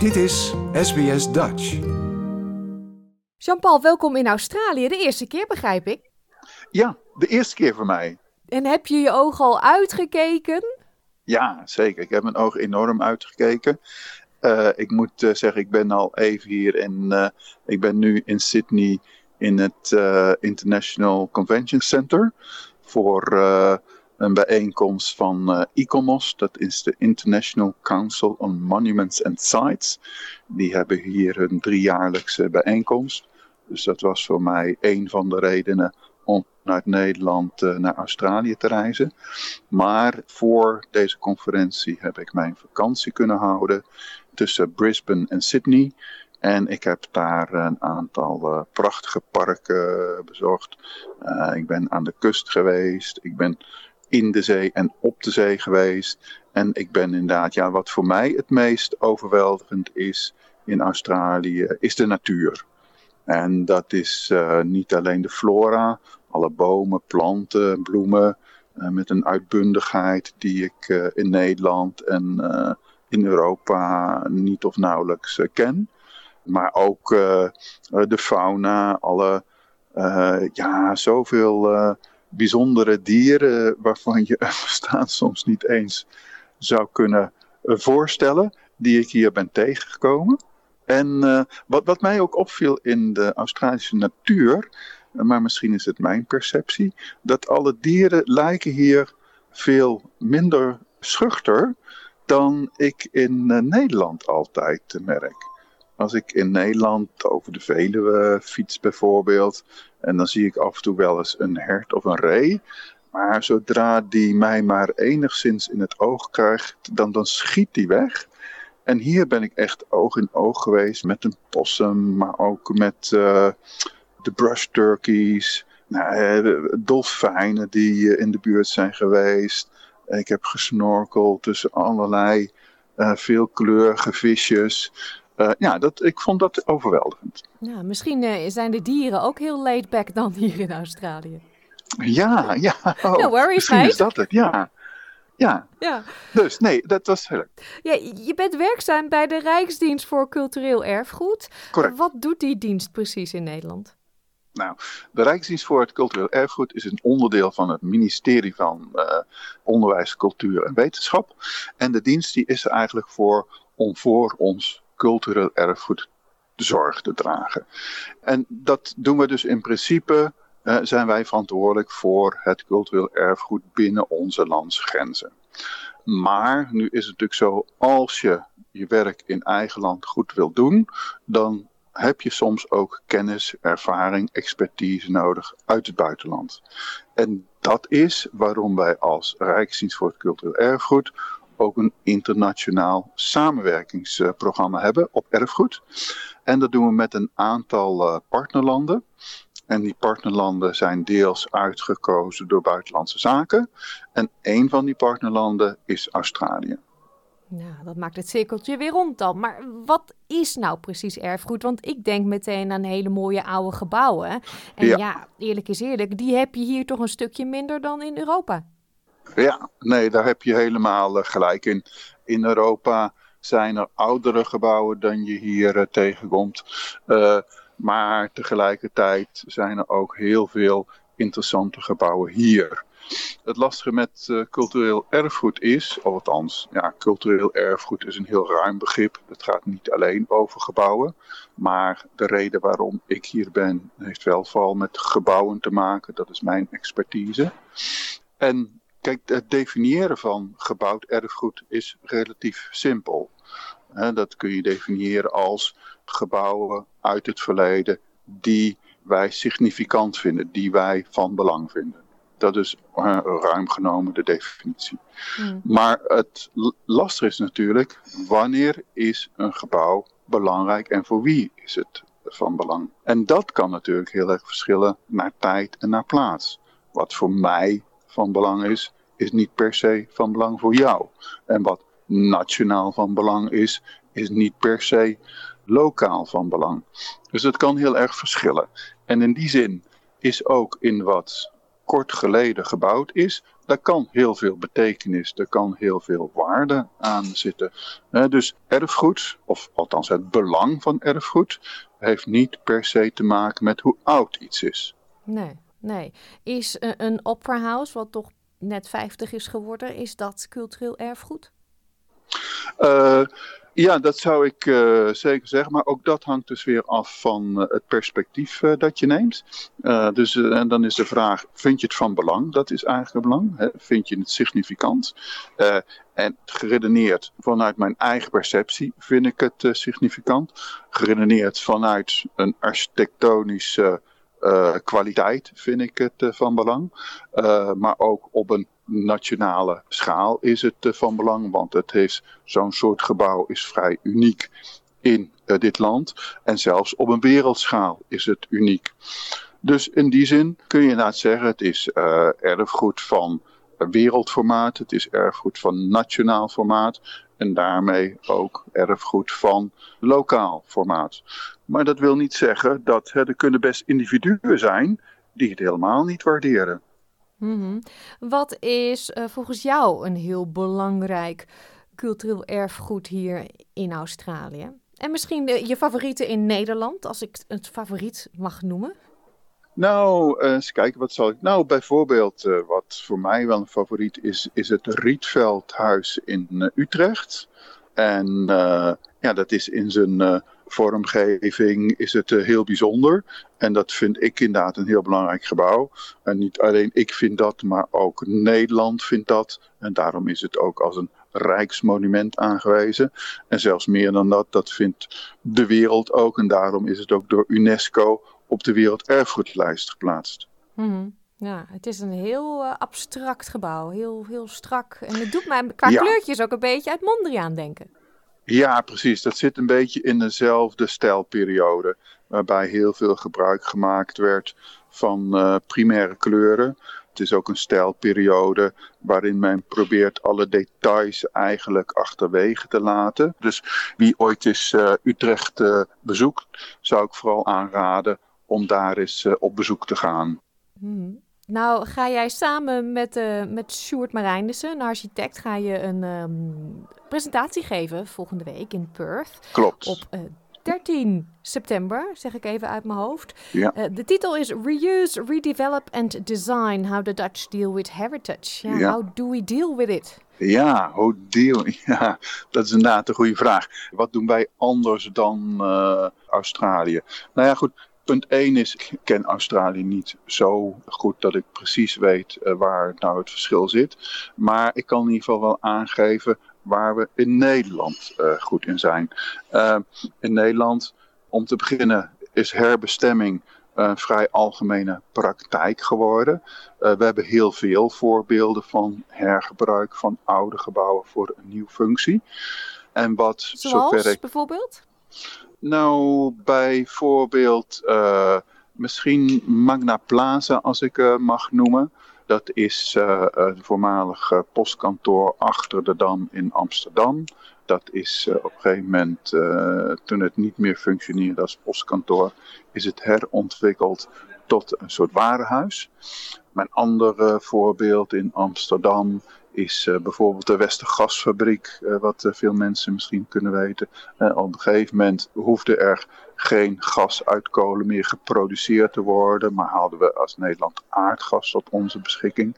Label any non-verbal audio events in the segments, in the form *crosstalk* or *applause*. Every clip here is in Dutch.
Dit is SBS Dutch. Jean-Paul, welkom in Australië. De eerste keer, begrijp ik. Ja, de eerste keer voor mij. En heb je je ogen al uitgekeken? Ja, zeker. Ik heb mijn ogen enorm uitgekeken. Uh, ik moet uh, zeggen, ik ben al even hier en uh, ik ben nu in Sydney in het International Convention Center voor een bijeenkomst van ICOMOS. Dat is de International Council on Monuments and Sites. Die hebben hier een driejaarlijkse bijeenkomst. Dus dat was voor mij een van de redenen om vanuit Nederland uh, naar Australië te reizen. Maar voor deze conferentie heb ik mijn vakantie kunnen houden tussen Brisbane en Sydney. En ik heb daar een aantal uh, prachtige parken bezocht. Uh, ik ben aan de kust geweest. Ik ben in de zee en op de zee geweest. En ik ben inderdaad, ja, wat voor mij het meest overweldigend is in Australië, is de natuur. En dat is uh, niet alleen de flora, alle bomen, planten, bloemen, uh, met een uitbundigheid die ik uh, in Nederland en in Europa niet of nauwelijks ken. Maar ook de fauna, alle, ja, zoveel bijzondere dieren waarvan je *laughs* bestaan soms niet eens zou kunnen voorstellen, die ik hier ben tegengekomen. En uh, wat, wat mij ook opviel in de Australische natuur, maar misschien is het mijn perceptie, dat alle dieren lijken hier veel minder schuchter dan ik in Nederland altijd merk. Als ik in Nederland over de Veluwe fiets bijvoorbeeld, en dan zie ik af en toe wel eens een hert of een ree. Maar zodra die mij maar enigszins in het oog krijgt, dan, dan schiet die weg. En hier ben ik echt oog in oog geweest met een possum, maar ook met uh, de brush turkeys, nou, dolfijnen die uh, in de buurt zijn geweest. Ik heb gesnorkeld tussen allerlei veelkleurige visjes. Ja, dat, ik vond dat overweldigend. Ja, misschien zijn de dieren ook heel laid back dan hier in Australië. Ja, ja. Oh, no worries, misschien is dat het, ja. Ja. ja. Dus nee, dat was heel leuk. Ja, je bent werkzaam bij de Rijksdienst voor Cultureel Erfgoed. Correct. Wat doet die dienst precies in Nederland? Nou, de Rijksdienst voor het Cultureel Erfgoed is een onderdeel van het ministerie van uh, Onderwijs, Cultuur en Wetenschap. En de dienst die is er eigenlijk voor om voor ons cultureel erfgoed zorg te dragen. En dat doen we dus in principe uh, zijn wij verantwoordelijk voor het cultureel erfgoed binnen onze landsgrenzen. Maar nu is het natuurlijk zo, als je je werk in eigen land goed wil doen, dan heb je soms ook kennis, ervaring, expertise nodig uit het buitenland. En dat is waarom wij als Rijksdienst voor het Cultureel Erfgoed ook een internationaal samenwerkingsprogramma hebben op erfgoed. En dat doen we met een aantal uh, partnerlanden. En die partnerlanden zijn deels uitgekozen door buitenlandse zaken. En een van die partnerlanden is Australië. Nou, dat maakt het cirkeltje weer rond dan. Maar wat is nou precies erfgoed? Want ik denk meteen aan hele mooie oude gebouwen. En ja. ja, eerlijk is eerlijk, die heb je hier toch een stukje minder dan in Europa. Ja, nee, daar heb je helemaal uh, gelijk in. In Europa zijn er oudere gebouwen dan je hier uh, tegenkomt. Uh, maar tegelijkertijd zijn er ook heel veel interessante gebouwen hier. Het lastige met cultureel erfgoed is, of althans, ja, cultureel erfgoed is een heel ruim begrip. Het gaat niet alleen over gebouwen. Maar de reden waarom ik hier ben, heeft wel vooral met gebouwen te maken. Dat is mijn expertise. En kijk, het definiëren van gebouwd erfgoed is relatief simpel. Dat kun je definiëren als gebouwen uit het verleden die wij significant vinden, die wij van belang vinden. Dat is uh, ruim genomen de definitie. Mm. Maar het lastig is natuurlijk, wanneer is een gebouw belangrijk en voor wie is het van belang? En dat kan natuurlijk heel erg verschillen naar tijd en naar plaats. Wat voor mij van belang is, is niet per se van belang voor jou. En wat nationaal van belang is, is niet per se lokaal van belang. Dus het kan heel erg verschillen. En in die zin is ook in wat kort geleden gebouwd is, daar kan heel veel betekenis, er kan heel veel waarde aan zitten. dus erfgoed, of althans het belang van erfgoed, heeft niet per se te maken met hoe oud iets is. Nee, nee. Is een opera house, wat toch net 50 is geworden, is dat cultureel erfgoed? Uh, ja, dat zou ik uh, zeker zeggen. Maar ook dat hangt dus weer af van het perspectief dat je neemt. dus en dan is de vraag: vind je het van belang? Dat is eigenlijk belang. Hè? Vind je het significant? en geredeneerd vanuit mijn eigen perceptie vind ik het significant. Geredeneerd vanuit een architectonische kwaliteit vind ik het van belang. maar ook op een nationale schaal is het eh, van belang, want het heeft zo'n soort gebouw is vrij uniek in dit land. En zelfs op een wereldschaal is het uniek. Dus in die zin kun je inderdaad zeggen, het is erfgoed van wereldformaat, het is erfgoed van nationaal formaat en daarmee ook erfgoed van lokaal formaat. Maar dat wil niet zeggen dat er kunnen best individuen zijn die het helemaal niet waarderen. Mm Wat is uh, volgens jou een heel belangrijk cultureel erfgoed hier in Australië? En misschien de, je favorieten in Nederland, als ik het favoriet mag noemen? Nou, uh, eens kijken, wat zal ik. Nou, bijvoorbeeld, uh, wat voor mij wel een favoriet is, is het Rietveldhuis in Utrecht. En ja, dat is in zijn vormgeving is het heel bijzonder. En dat vind ik inderdaad een heel belangrijk gebouw. En niet alleen ik vind dat, maar ook Nederland vindt dat. En daarom is het ook als een rijksmonument aangewezen. En zelfs meer dan dat, dat vindt de wereld ook. En daarom is het ook door UNESCO op de werelderfgoedlijst geplaatst. Mm Ja, het is een heel uh, abstract gebouw, heel, heel strak. En het doet mij qua ja. kleurtjes ook een beetje uit Mondriaan denken. Ja, precies. Dat zit een beetje in dezelfde stijlperiode. Waarbij heel veel gebruik gemaakt werd van uh, primaire kleuren. Het is ook een stijlperiode waarin men probeert alle details eigenlijk achterwege te laten. Dus wie ooit eens uh, Utrecht bezoekt, zou ik vooral aanraden om daar eens op bezoek te gaan. Hmm. Nou, ga jij samen met, uh, met Sjoerd Marijnissen, een architect, ga je een um, presentatie geven volgende week in Perth. Klopt. Op uh, 13 september, zeg ik even uit mijn hoofd. Ja. Uh, de titel is Reuse, Redevelop and Design, How the Dutch Deal with Heritage. Ja, ja. How do we deal with it? Ja, hoe deal? *laughs* Ja, dat is inderdaad een goede vraag. Wat doen wij anders dan Australië? Nou ja, goed punt 1 is, ik ken Australië niet zo goed dat ik precies weet uh, waar nou het verschil zit. Maar ik kan in ieder geval wel aangeven waar we in Nederland uh, goed in zijn. Uh, in Nederland, om te beginnen, is herbestemming een vrij algemene praktijk geworden. we hebben heel veel voorbeelden van hergebruik van oude gebouwen voor een nieuwe functie. En wat Zoals zover ik... bijvoorbeeld? Nou, bijvoorbeeld uh, misschien Magna Plaza, als ik uh, mag noemen. Dat is uh, het voormalige postkantoor achter de Dam in Amsterdam. Dat is op een gegeven moment, toen het niet meer functioneerde als postkantoor, is het herontwikkeld tot een soort warenhuis. Mijn andere voorbeeld in Amsterdam is uh, bijvoorbeeld de Westergasfabriek, uh, wat uh, veel mensen misschien kunnen weten. op een gegeven moment hoefde er geen gas uit kolen meer geproduceerd te worden, maar hadden we als Nederland aardgas tot onze beschikking.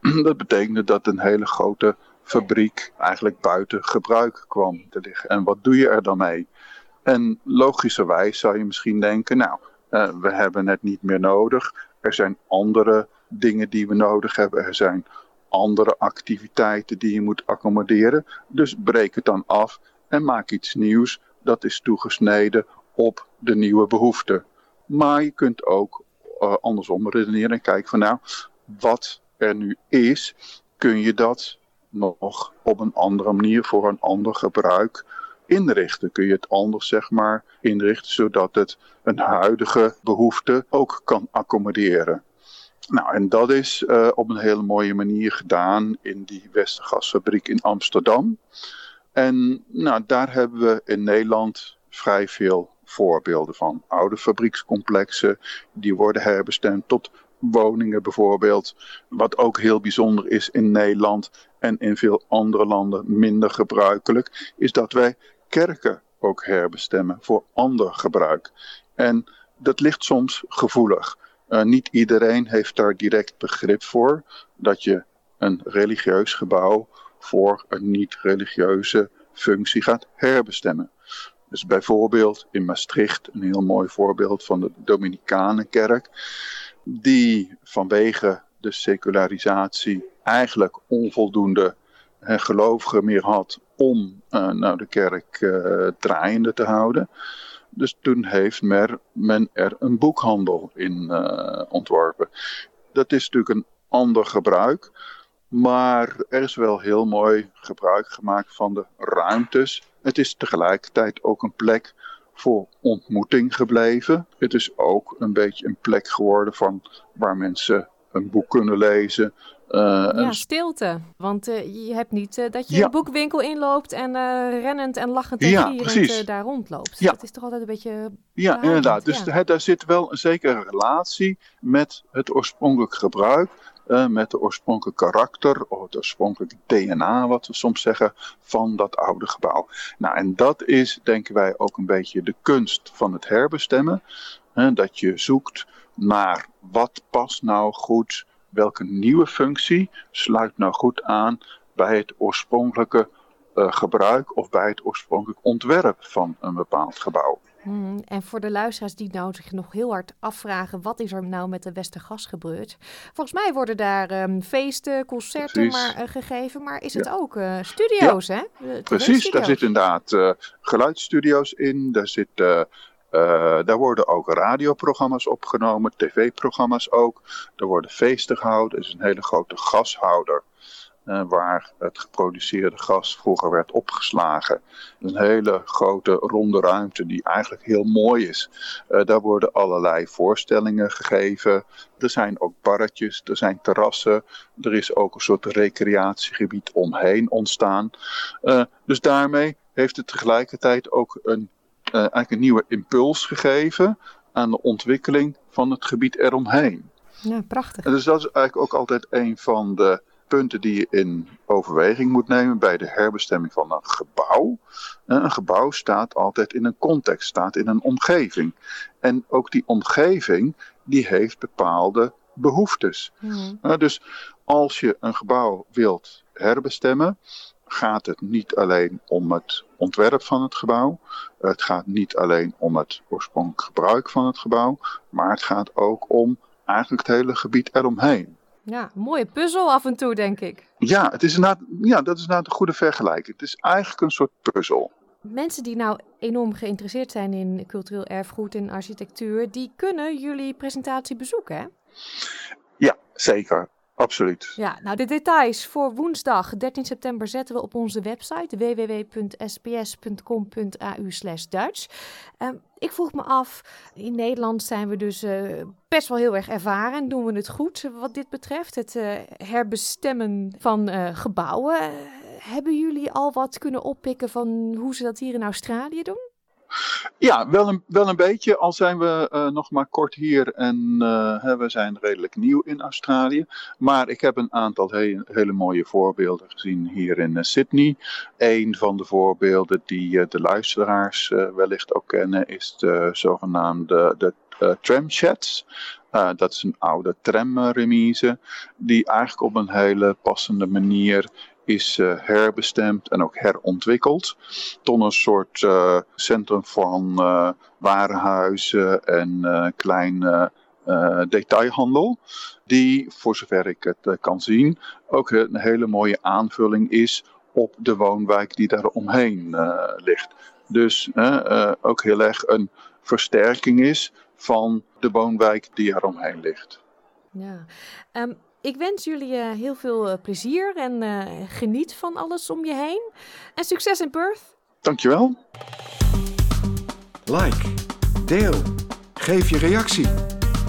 *clears throat* dat betekende dat een hele grote fabriek eigenlijk buiten gebruik kwam te liggen. En wat doe je er dan mee? En logischerwijs zou je misschien denken, nou, we hebben het niet meer nodig. Er zijn andere dingen die we nodig hebben. Er zijn andere activiteiten die je moet accommoderen. Dus breek het dan af en maak iets nieuws dat is toegesneden op de nieuwe behoeften. Maar je kunt ook uh, andersom redeneren en kijken van nou, wat er nu is, kun je dat nog op een andere manier voor een ander gebruik inrichten. Kun je het anders zeg maar inrichten zodat het een huidige behoefte ook kan accommoderen. Nou, en dat is uh, op een hele mooie manier gedaan in die Westergasfabriek in Amsterdam. En nou, daar hebben we in Nederland vrij veel voorbeelden van. Oude fabriekscomplexen, die worden herbestemd tot woningen bijvoorbeeld. Wat ook heel bijzonder is in Nederland en in veel andere landen minder gebruikelijk, is dat wij kerken ook herbestemmen voor ander gebruik. En dat ligt soms gevoelig. Uh, niet iedereen heeft daar direct begrip voor dat je een religieus gebouw voor een niet-religieuze functie gaat herbestemmen. Dus bijvoorbeeld in Maastricht, een heel mooi voorbeeld van de Dominicanenkerk, die vanwege de secularisatie eigenlijk onvoldoende gelovigen meer had om uh, nou, de kerk uh, draaiende te houden. Dus toen heeft men er een boekhandel in uh, ontworpen. Dat is natuurlijk een ander gebruik. Maar er is wel heel mooi gebruik gemaakt van de ruimtes. Het is tegelijkertijd ook een plek voor ontmoeting gebleven. Het is ook een beetje een plek geworden van waar mensen een boek kunnen lezen. Uh, ja, stilte. Want uh, je hebt niet uh, dat je ja. een boekwinkel inloopt en rennend en lachend en ja, gierend daar rondloopt. Ja. Dat is toch altijd een beetje... Ja, inderdaad. Dus daar zit wel een zekere relatie met het oorspronkelijk gebruik. met het oorspronkelijke karakter of het oorspronkelijke DNA, wat we soms zeggen, van dat oude gebouw. Nou, en dat is, denken wij, ook een beetje de kunst van het herbestemmen. dat je zoekt naar wat past nou goed welke nieuwe functie sluit nou goed aan bij het oorspronkelijke uh, gebruik of bij het oorspronkelijk ontwerp van een bepaald gebouw. Hmm, en voor de luisteraars die nou zich nog heel hard afvragen, wat is er nou met de Westergas gebeurd? Volgens mij worden daar um, feesten, concerten maar, uh, gegeven, maar is het ook uh, studio's, ja. hè? Precies, daar zitten inderdaad geluidsstudio's in, daar zitten uh, daar worden ook radioprogramma's opgenomen, tv-programma's ook. Er worden feesten gehouden. Er is een hele grote gashouder. Uh, waar het geproduceerde gas vroeger werd opgeslagen. Een hele grote ronde ruimte die eigenlijk heel mooi is. Uh, daar worden allerlei voorstellingen gegeven. Er zijn ook barretjes, er zijn terrassen. Er is ook een soort recreatiegebied omheen ontstaan. Dus daarmee heeft het tegelijkertijd ook een eigenlijk een nieuwe impuls gegeven aan de ontwikkeling van het gebied eromheen. Ja, prachtig. En dus dat is eigenlijk ook altijd een van de punten die je in overweging moet nemen bij de herbestemming van een gebouw. Een gebouw staat altijd in een context, staat in een omgeving. En ook die omgeving die heeft bepaalde behoeftes. Mm. Uh, dus als je een gebouw wilt herbestemmen, gaat het niet alleen om het ontwerp van het gebouw. Het gaat niet alleen om het oorspronkelijk gebruik van het gebouw. Maar het gaat ook om eigenlijk het hele gebied eromheen. Ja, mooie puzzel af en toe, denk ik. Ja, het is inderdaad, ja, dat is inderdaad een goede vergelijking. Het is eigenlijk een soort puzzel. Mensen die nou enorm geïnteresseerd zijn in cultureel erfgoed en architectuur, die kunnen jullie presentatie bezoeken, hè? Ja, zeker. Absoluut. Ja, nou de details voor woensdag 13 september zetten we op onze website www.sps.com.au Dutch. Um, ik vroeg me af, in Nederland zijn we dus uh, best wel heel erg ervaren en doen we het goed wat dit betreft. Het uh, herbestemmen van uh, gebouwen. hebben jullie al wat kunnen oppikken van hoe ze dat hier in Australië doen? Ja, wel een, wel een beetje. Al zijn we uh, nog maar kort hier en uh, we zijn redelijk nieuw in Australië. Maar ik heb een aantal he hele mooie voorbeelden gezien hier in uh, Sydney. Een van de voorbeelden die de luisteraars wellicht ook kennen is de zogenaamde de, tramsheds. dat is een oude tramremise die eigenlijk op een hele passende manier is uh, herbestemd en ook herontwikkeld tot een soort uh, centrum van uh, warenhuizen en kleine detailhandel. Die, voor zover ik het kan zien, ook een hele mooie aanvulling is op de woonwijk die daar omheen ligt. Dus ook heel erg een versterking is van de woonwijk die eromheen ligt. Ja, um, ik wens jullie uh, heel veel uh, plezier en uh, geniet van alles om je heen. En succes in Perth. Dankjewel. Like, deel, geef je reactie.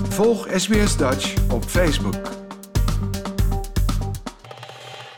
Volg SBS Dutch op Facebook.